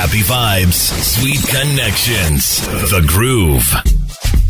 Happy vibes, sweet connections. The Groove.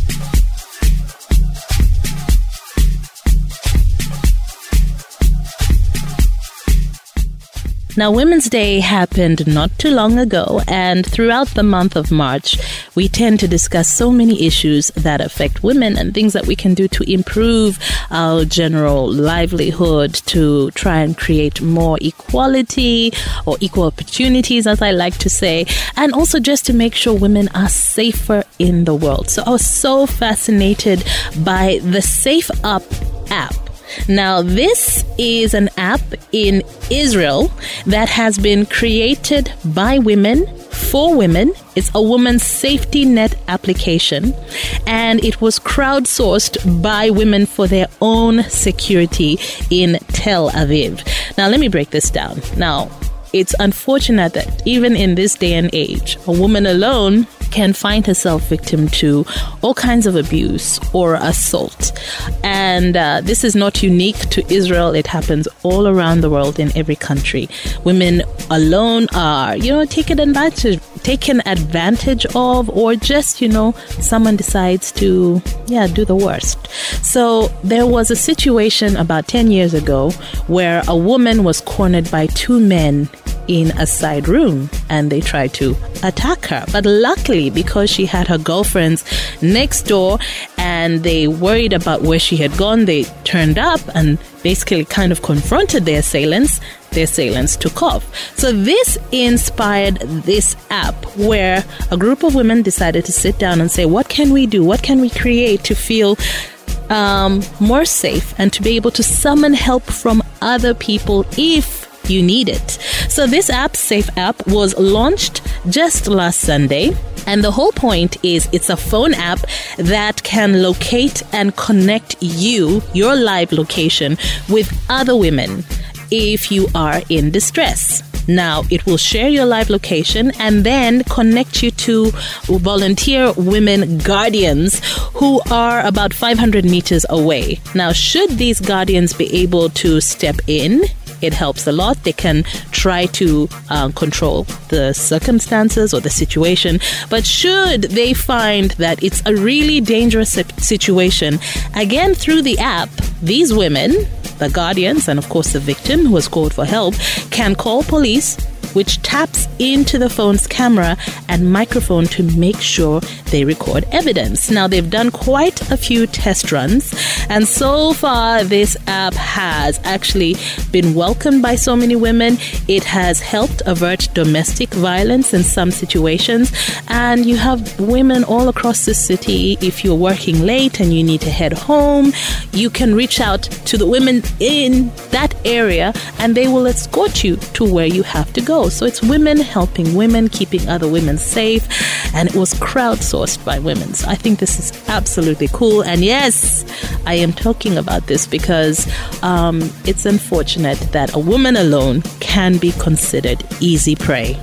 Now, Women's Day happened not too long ago, and throughout the month of March, we tend to discuss so many issues that affect women and things that we can do to improve our general livelihood, to try and create more equality or equal opportunities, as I like to say, and also just to make sure women are safer in the world. So I was so fascinated by the Safe Up app now, this is an app in Israel that has been created by women for women. It's a woman's safety net application, and it was crowdsourced by women for their own security in Tel Aviv. Now, let me break this down. Now, it's unfortunate that even in this day and age, a woman alone can find herself victim to all kinds of abuse or assault. And uh, this is not unique to Israel, it happens all around the world in every country. Women alone are, you know, taken advantage taken advantage of or just you know someone decides to yeah do the worst so there was a situation about 10 years ago where a woman was cornered by two men in a side room and they tried to attack her. But luckily, because she had her girlfriends next door and they worried about where she had gone, they turned up and basically kind of confronted their assailants. The assailants took off. So, this inspired this app where a group of women decided to sit down and say, What can we do? What can we create to feel um, more safe and to be able to summon help from other people if you need it. So this app, Safe Up, was launched just last Sunday. And the whole point is it's a phone app that can locate and connect you, your live location, with other women if you are in distress. Now, it will share your live location and then connect you to volunteer women guardians who are about 500 meters away. Now, should these guardians be able to step in it helps a lot. They can try to uh, control the circumstances or the situation. But should they find that it's a really dangerous situation, again, through the app, these women, the guardians, and of course the victim who has called for help, can call police which taps into the phone's camera and microphone to make sure they record evidence. Now, they've done quite a few test runs, and so far, this app has actually been welcomed by so many women. It has helped avert domestic violence in some situations, and you have women all across the city. If you're working late and you need to head home, you can reach out to the women in that area and they will escort you to where you have to go. So it's women helping women, keeping other women safe, and it was crowdsourced by women. So I think this is absolutely cool. And yes, I am talking about this because um, it's unfortunate that a woman alone can be considered easy prey.